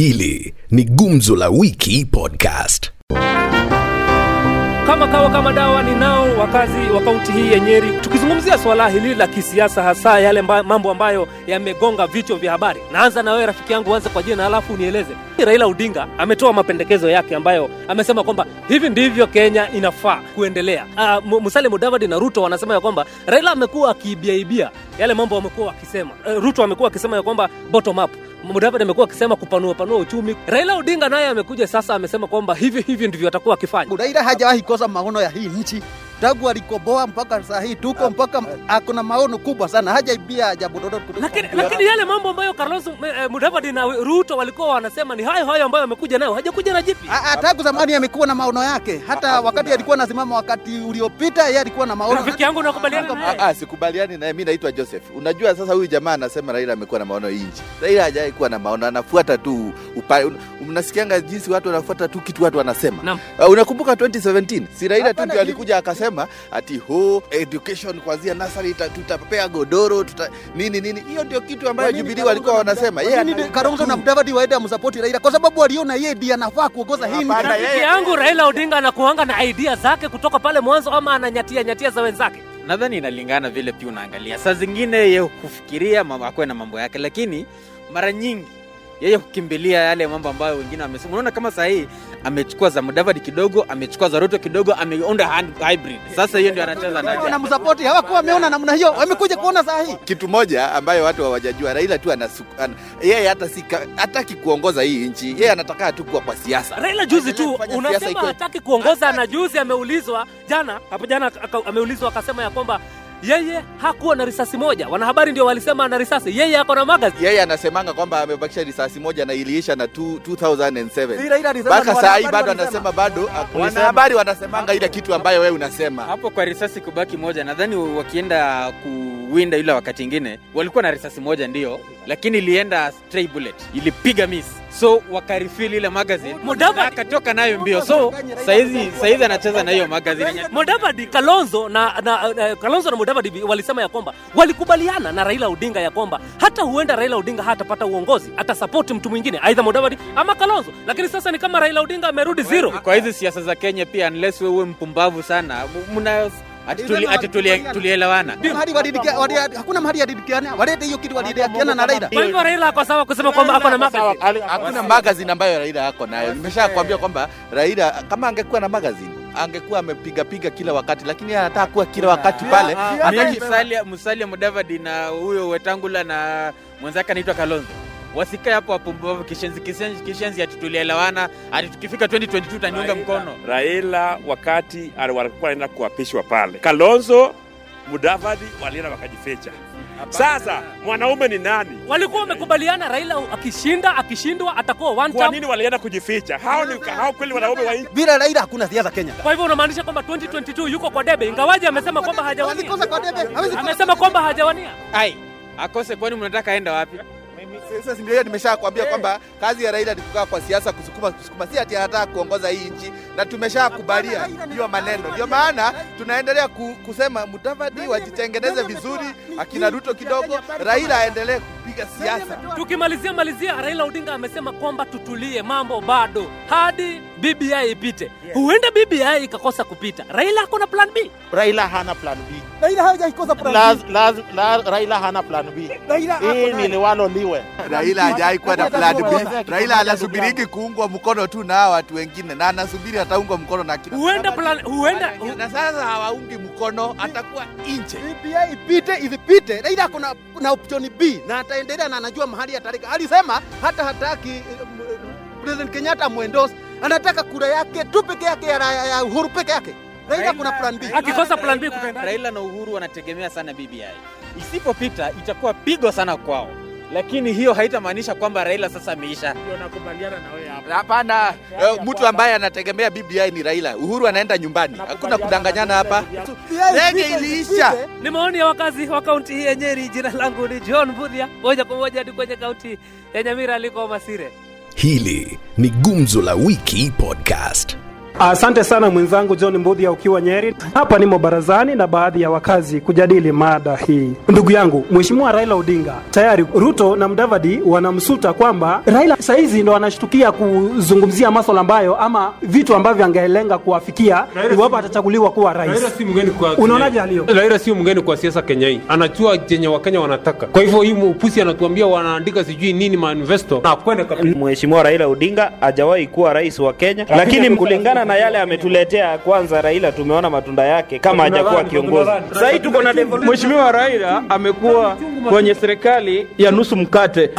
Hili ni Gumzo la Wiki Podcast. Kama kawa kama dawa ni nao wakazi wa kaunti hii ya Nyeri, tukizungumzia swala hili la kisiasa, hasa yale mba, mambo ambayo yamegonga vichwa vya habari. Naanza na wewe rafiki yangu, anza kwa jina halafu nieleze. Raila Odinga ametoa mapendekezo yake ambayo amesema kwamba hivi ndivyo Kenya inafaa kuendelea. Uh, Musalia Mudavadi na Ruto wanasema ya kwamba Raila amekuwa akiibiaibia yale mambo wamekuwa wakisema. Uh, Ruto amekuwa akisema ya kwamba bottom up Mudavadi amekuwa akisema kupanua panua uchumi. Raila Odinga naye amekuja sasa, amesema kwamba hivi hivi ndivyo atakuwa akifanya. Raila hajawahi kosa maono ya hii nchi tangu alikoboa mpaka saa hii tuko mpaka akuna maono kubwa sana, hajaibia lolote. Lakini, lakini yale mambo ambayo Carlos eh, Mudavadi na Ruto walikuwa wanasema ni hayo hayo ambayo amekuja nayo, hajakuja na jipi. Ah, ah, tangu zamani amekuwa na maono yake, hata wakati alikuwa anasimama wakati uliopita, yeye alikuwa na maono. Rafiki yangu nakubaliana naye. Ah, ah, sikubaliani naye. Mimi naitwa Joseph. Unajua sasa, huyu jamaa anasema Raila amekuwa na maono inji. Raila hajawahi kuwa na maono, anafuata tu upande. mnasikianga jinsi watu wanafuata tu kitu watu wanasema. Uh, unakumbuka 2017 si Raila tu ndio alikuja akasema ati ho education kuanzia nasari tutapea godoro tuta, nini nini. Hiyo ndio kitu ambayo Jubilee walikuwa wanasema. Yeye Kalonzo na Mudavadi waende amsapoti Raila kwa sababu aliona yeye ndiye anafaa kuongoza hii nchi. Rafiki yangu Raila Odinga anakuanga na idea zake kutoka pale mwanzo, ama ananyatia nyatia za wenzake. nadhani inalingana vile pia unaangalia saa zingine ye hufikiria mambo- akuwe na mambo yake lakini mara nyingi yeye hukimbilia yale mambo ambayo wengine wamesema. Unaona kama saa hii amechukua za mudavadi kidogo amechukua za ruto kidogo ameunda hybrid. Sasa hiyo ndio anacheza nayo hawakuwa wameona namna hiyo, wamekuja kuona saa hii. kitu moja ambayo watu hawajajua, Raila tu anasukana yeye hata si hataki kuongoza hii nchi, yeye anataka tu kuwa kwa siasa. Raila juzi tu unasema hataki kuongoza, na juzi ameulizwa jana, hapo jana ameulizwa akasema ya kwamba yeye hakuwa na risasi moja. Wanahabari ndio walisema ana risasi, yeye ako na magazine. yeye anasemanga kwamba amebakisha risasi moja na iliisha na tu- 2007 Si mpaka saa hii bado anasema bado wanahabari wanasemanga ile kitu ambayo wewe unasema. Hapo kwa risasi kubaki moja. Nadhani wakienda kuwinda yule wakati ingine walikuwa na risasi moja ndio lakini ilienda stray bullet. Ilipiga miss. So wakarifili ile magazine. Na akatoka nayo mbio. So saizi saizi anacheza na hiyo magazine. Mudavadi, Kalonzo na, na, na Kalonzo na Mudavadi walisema ya kwamba walikubaliana na Raila Odinga ya kwamba hata huenda Raila Odinga hatapata uongozi, atasapoti mtu mwingine, aidha Mudavadi ama Kalonzo. Lakini sasa ni kama Raila Odinga amerudi zero. kwa hizi siasa za Kenya pia unless wewe uwe mpumbavu sana mu- mna ati tuli- tulielewana hakuna mahali walidikiana, walete hiyo kitu walidikiana na Raila. Kwa hivyo Raila ako sawa kusema kwamba ako na magazine. hakuna magazine ambayo Raila ako nayo. Nimeshakwambia kwamba Raila kama angekuwa na magazine angekuwa amepiga piga kila wakati, lakini anataka kuwa kila wakati pale. Musalia Mudavadi na huyo Wetangula na mwenzake anaitwa Kalonzo wasikae hapo wapumbavu kishenzi kishenzi, kishenzi ati tulielewana ati tukifika 2022 taniunga mkono Raila wakati alikuwa anaenda kuapishwa pale, Kalonzo Mudavadi walienda wakajificha. Sasa mwanaume ni nani? Walikuwa wamekubaliana Raila akishinda akishindwa atakuwa one Kwa nini walienda kujificha? Hao ni hao kweli wanaume wa nchi? Bila Raila hakuna siasa Kenya. Kwa hivyo unamaanisha kwamba 2022 yuko kwa debe, ingawaje amesema kwamba hajawania. Amesema kwamba hajawania. ai akose kwani mnataka aenda wapi Sasa ndio nimeshakwambia kwamba kazi ya Raila ni kukaa kwa siasa, kusukuma kusukuma, si ati anataka kuongoza hii nchi, na tumeshakubalia hiyo maneno. Ndio maana tunaendelea ku, kusema Mudavadi wajitengeneze vizuri, akina Ruto kidogo, Raila aendelee kupiga siasa. Tukimalizia malizia, Raila Odinga amesema kwamba tutulie, mambo bado hadi BBI ipite. Huenda BBI ikakosa kupita. Raila ako na plan B. Raila hana plan B. Raila hajaikosa plan B. Raila hana plan B. Hii ni liwalo liwe. Raila hajawahi kuwa na plan B. Raila anasubiriki kuungwa mkono tu na watu wengine, na anasubiri ataungwa mkono na kila Huenda plan, huenda na sasa hawaungi mkono, atakuwa nje. BBI ipite isipite, Raila kuna na, option B na ataendelea na anajua mahali atarika. Alisema hata hataki eh, President Kenyatta amwendorse, anataka kura yake tu peke yake ya, ya, ya Uhuru peke yake. Raila kuna plan B. akikosa plan B kupenda Raila na Uhuru wanategemea sana BBI isipopita itakuwa pigo sana kwao lakini hiyo haitamaanisha kwamba Raila sasa ameisha Hapana, eh, mtu ambaye anategemea BBI ni Raila. Uhuru anaenda nyumbani, hakuna kudanganyana hapa. Ndege iliisha. Ni maoni ya wakazi wa kaunti hii ya Nyeri. Jina langu ni John Budhia, moja kwa moja hadi kwenye kaunti ya Nyamira aliko Masire. Hili ni Gumzo la Wiki Podcast. Asante sana mwenzangu John Mbudhia ukiwa Nyeri. Hapa nimo barazani na baadhi ya wakazi kujadili mada hii. Ndugu yangu, Mheshimiwa Raila Odinga, tayari Ruto na Mdavadi wanamsuta kwamba Raila saizi ndo anashtukia kuzungumzia maswala ambayo ama vitu ambavyo angelenga kuwafikia iwapo atachaguliwa kuwa rais. si mgeni kwa Unaonaje hali hiyo? Raila sio mgeni kwa siasa Kenya hii, anajua chenye Wakenya wanataka. Kwa hivyo hii upusi anatuambia wanaandika sijui nini manifesto na kwenda kabisa. Mheshimiwa Raila Odinga hajawahi kuwa rais wa Kenya, lakini kulingana na yale ametuletea, kwanza Raila tumeona matunda yake kama hajakuwa kiongozi. Sasa tuko na Mheshimiwa Raila amekuwa kwenye serikali ya nusu mkate.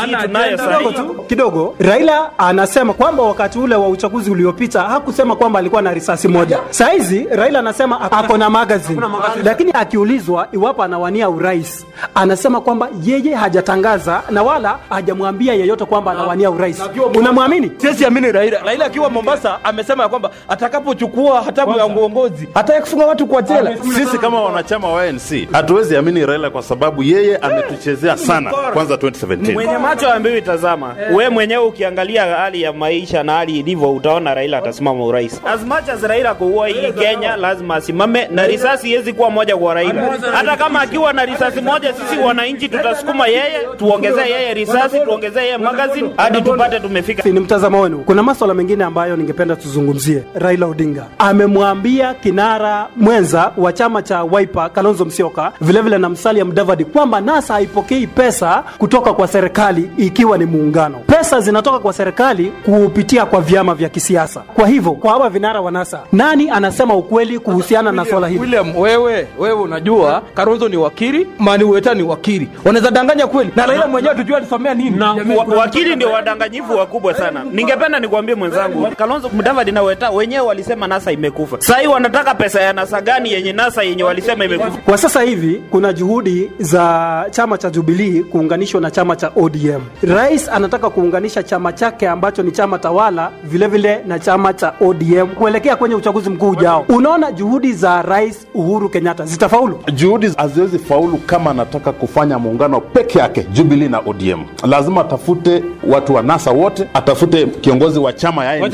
sasa. kidogo raila anasema kwamba wakati ule wa uchaguzi uliopita hakusema kwamba alikuwa na risasi moja. Sahizi raila anasema ako na magazine. Lakini akiulizwa iwapo anawania urais anasema kwamba yeye hajatangaza na wala hajamwambia yeyote kwamba anawania urais. unamwamini? Siamini Raila. Raila akiwa Mombasa amesema kwamba atakapochukua hatamu ya uongozi hataki kufunga watu kwa jela. Sisi kama wanachama wa ANC hatuwezi amini Raila kwa sababu yeye ametuchezea sana kwanza 2017. mwenye macho ambiwi tazama. We mwenyewe ukiangalia hali ya maisha na hali ilivyo, utaona Raila atasimama urais. As much as Raila kuua hii Kenya, lazima asimame, na risasi iwezi kuwa moja kwa Raila. Hata kama akiwa na risasi moja, sisi wananchi tutasukuma yeye, tuongezee yeye risasi, tuongezee yeye magazine hadi tupate tumefika. ni mtazamo wenu kuna masuala mengine ambayo ningependa tuzungumzie raila odinga amemwambia kinara mwenza wa chama cha Wiper kalonzo Musyoka, vilevile na Musalia Mudavadi kwamba nasa haipokei pesa kutoka kwa serikali ikiwa ni muungano pesa zinatoka kwa serikali kupitia kwa vyama vya kisiasa kwa hivyo kwa hawa vinara wa nasa nani anasema ukweli kuhusiana na swala hili William, wewe wewe unajua Kalonzo ni wakili, Mani Weta ni wakili, wanaweza danganya kweli, na Raila mwenyewe tujua alisomea nini. Na Wa, wakili ndio wadanganyifu wakubwa sana. Ningependa nikwambie mwenzangu, Kalonzo Mudavadi na Weta wenyewe walisema NASA imekufa. Sasa hii wanataka pesa ya NASA gani yenye NASA yenye walisema imekufa? Kwa sasa hivi kuna juhudi za chama cha Jubilee kuunganishwa na chama cha ODM. Rais anataka kuunganisha chama chake ambacho ni chama tawala vilevile vile na chama cha ODM kuelekea kwenye uchaguzi mkuu ujao. Unaona juhudi za Rais Uhuru Kenyatta zitafaulu? Juhudi haziwezi faulu kama anataka kufanya muungano peke yake Jubilee na ODM. Lazima atafute watu wa NASA wote, atafute kiongozi wa chama ya ANC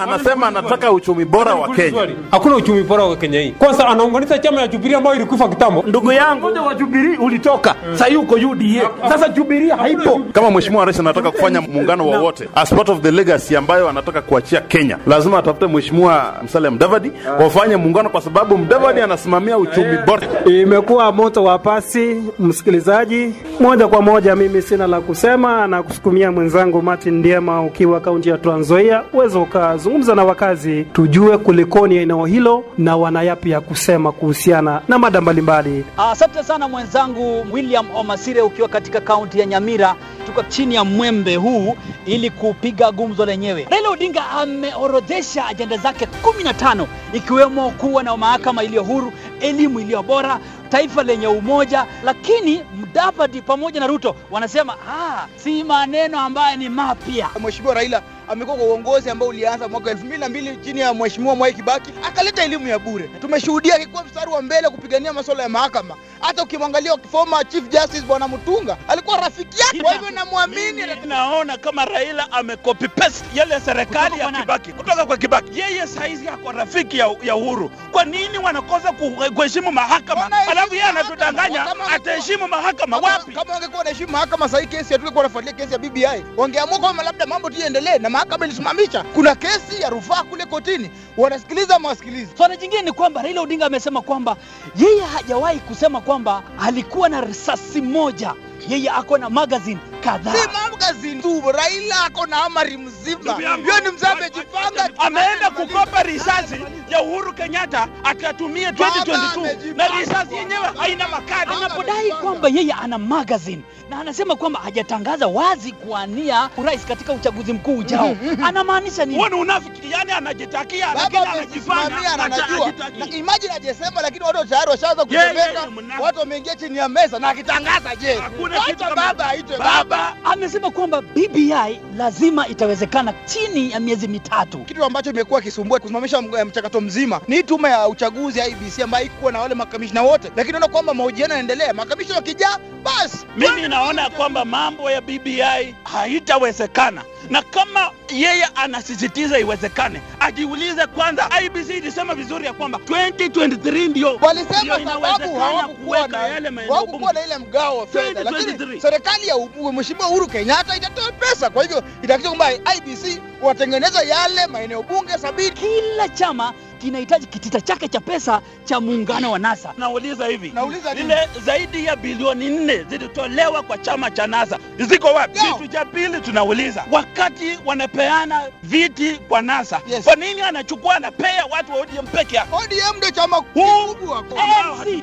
anasema anataka uchumi bora wa Kenya. Hakuna uchumi bora wa Kenya hii. Kwanza anaunganisha chama ya Jubilee ambayo ilikufa kitambo. Ndugu yangu, wa Jubilee ulitoka, sasa hii uko UDA. Sasa Jubilee haipo. Kama mheshimiwa rais anataka kufanya muungano wowote as part of the legacy ambayo anataka kuachia Kenya, lazima atafute mheshimiwa Musalia Mudavadi wafanye muungano, kwa sababu Mudavadi anasimamia uchumi bora. Imekuwa moto wa pasi, msikilizaji. Moja kwa moja, mimi sina la kusema na kusukumia mwenzangu Martin Ndiema, ukiwa kaunti ya Trans Nzoia, uweze ukazungumza na wakazi, tujue kulikoni eneo hilo na wanayapi ya kusema kuhusiana na mada mbalimbali. Asante sana mwenzangu William Omasire, ukiwa katika kaunti ya Nyamira. Tuko chini ya mwembe huu ili kupiga gumzo lenyewe. Raila Odinga ameorodhesha ajenda zake 15 ikiwemo kuwa na mahakama iliyo huru, elimu iliyo bora, taifa lenye umoja, lakini Mudavadi pamoja na Ruto wanasema ah, si maneno ambayo ni mapya. Mheshimiwa Raila amekuwa kwa uongozi ambao ulianza mwaka elfu mbili na mbili chini ya Mheshimiwa Mwai Kibaki, akaleta elimu ya bure. Tumeshuhudia akikuwa mstari wa mbele kupigania masuala ya mahakama. Hata ukimwangalia former Chief Justice Bwana Mutunga alikuwa rafiki yake, kwa hivyo namwamini. Naona kama Raila amecopy paste yale serikali ya Kibaki kutoka kwa Kibaki. Yeye saizi ako rafiki ya, ya Uhuru. Kwa nini wanakosa kuheshimu mahakama? Alafu yeye anatudanganya ataheshimu mahakama wapi? Kama wangekuwa wanaheshimu mahakama sahii, kesi hatungekuwa nafuatilia kesi ya BBI. Wangeamua kwamba labda mambo tu yaendelee, na mahakama ilisimamisha. Kuna kesi ya rufaa kule kotini, wanasikiliza mawasikilizi. Swala jingine ni kwamba Raila Odinga amesema kwamba yeye hajawahi kusema kwamba alikuwa na risasi moja, yeye ako na magazine kadhaa. Si magazine tu, Raila ako na amari mzima. Yeye ni mzee amejipanga, Ameenda kukopa risasi ya Uhuru Kenyatta atatumie 2022 na risasi yenyewe haina makadi. Anapodai kwamba yeye ana magazine na anasema kwamba hajatangaza wazi kuania urais katika uchaguzi mkuu ujao, anamaanisha nini? Wewe unafiki, yani anajitakia lakini anajifanya na anajua. Na imagine ajesema, lakini watu tayari washaanza mnafiki. watu wameingia chini ya meza na akitangaza, je, wacha baba aitwe baba. Amesema kwamba BBI lazima itawezekana chini ya miezi mitatu. Kitu ambacho imekuwa kisumbua kusimamisha mchakato mzima ni tume ya uchaguzi ya IBC ambayo ikuwa na wale makamishna wote, lakini naona kwamba mahojiano yanaendelea, makamishna wakijaa basi Mimi naona kwamba mambo ya BBI haitawezekana na kama yeye anasisitiza iwezekane, ajiulize kwanza. IBC ilisema vizuri ya kwamba 2023 ndio walisema sababu inawezekana na yale maeneo hawakukuwa na ile mgao wa fedha, lakini serikali ya mheshimiwa Uhuru Kenyatta itatoa pesa. Kwa hivyo itahakikisha kwamba IBC watengeneza yale maeneo bunge sabini. Kila chama kinahitaji kitita chake cha pesa cha muungano wa NASA. Nauliza hivi, Nauliza ile zaidi ya bilioni nne zilitolewa kwa chama cha NASA ziko wapi? Kitu cha pili tunauliza, wakati wanapeana viti kwa NASA, kwa nini anachukua anapea watu wa ODM peke yake? ODM ndio chama kubwa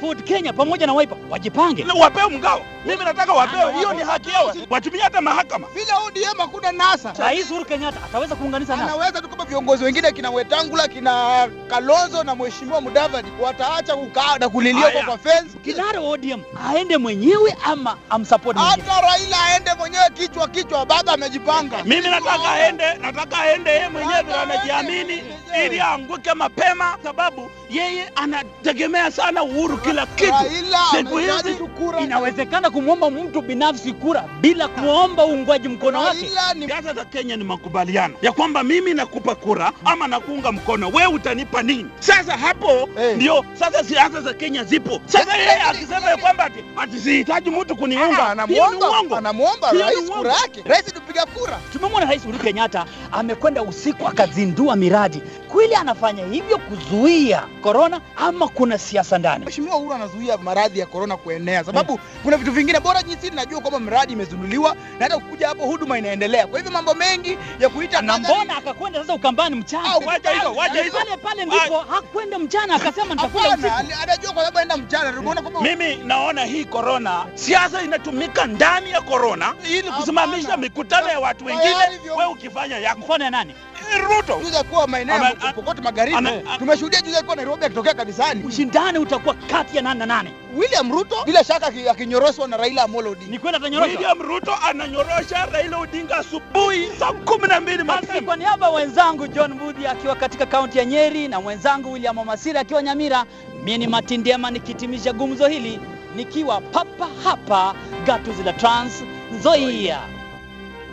Ford Kenya pamoja na Wiper wajipange. wapewe mgao. Mimi nataka wapewe, hiyo ni haki yao, watumie hata mahakama. Bila ODM hakuna NASA. Rais Uhuru Kenyatta ataweza kuunganisha NASA. Anaweza tu kama viongozi wengine kina Wetangula, kina Kalonzo na mheshimiwa Mudavadi wataacha kukaa na kulilia kwa fence. Kinara wa ODM aende mwenyewe ama amsupport mwenyewe? Hata Raila aende mwenyewe kichwa kichwa, baba amejipanga. Mimi nataka aende, nataka aende yeye mwenyewe vile anajiamini, ili aanguke mapema, sababu yeye anategemea sana Uhuru kila kitu. Raila. Inawezekana kumwomba mtu binafsi kura bila kuomba uungwaji mkono wake. Siasa za Kenya ni makubaliano ya kwamba mimi nakupa kura ama nakuunga mkono, wewe utanipa nini? Sasa hapo ndio sasa siasa za Kenya zipo. Sasa yeye akisema ya kwamba ati, sihitaji mtu kuniunga, Ah, anamuomba rais kura yake. Rais tupiga kura. Tumemwona Rais Uhuru Kenyatta amekwenda usiku akazindua miradi. Kweli anafanya hivyo kuzuia korona ama kuna siasa ndani? Mheshimiwa Uhuru anazuia maradhi ya korona kuenea, sababu kuna vitu vingine bora jinsi najua kwamba mradi imezinduliwa na hata kuja hapo huduma inaendelea. Kwa hivyo mambo mengi ya kuita na mbona akakwenda sasa Ukambani mchana? Ah, wacha hizo, wacha hizo. Pale pale ndipo hakwenda mchana, akasema nitakwenda usiku. anajua kwa sababu aenda mchana. Kwamba Mimi naona hii korona, siasa inatumika ndani ya korona ili kusimamisha mikutano ya watu wengine, wewe ukifanya yako. Mfano ya nani? Ruto. juzi alikuwa maeneo ya Pokot Magharibi. Tumeshuhudia juzi alikuwa Nairobi akitokea kanisani. Ushindani utakuwa kati ya nani na nani? William Ruto bila shaka akinyoroshwa na Raila Amolo Odinga. Ni kweli atanyoroshwa? William Ruto ananyorosha Raila Odinga asubuhi saa kumi na mbili mapema. kwa niaba ya wenzangu John Mbudi akiwa katika kaunti ya Nyeri na mwenzangu William Omasira akiwa Nyamira, mimi ni Martin Diema nikitimisha gumzo hili nikiwa papa hapa gatuzi la Trans Nzoia.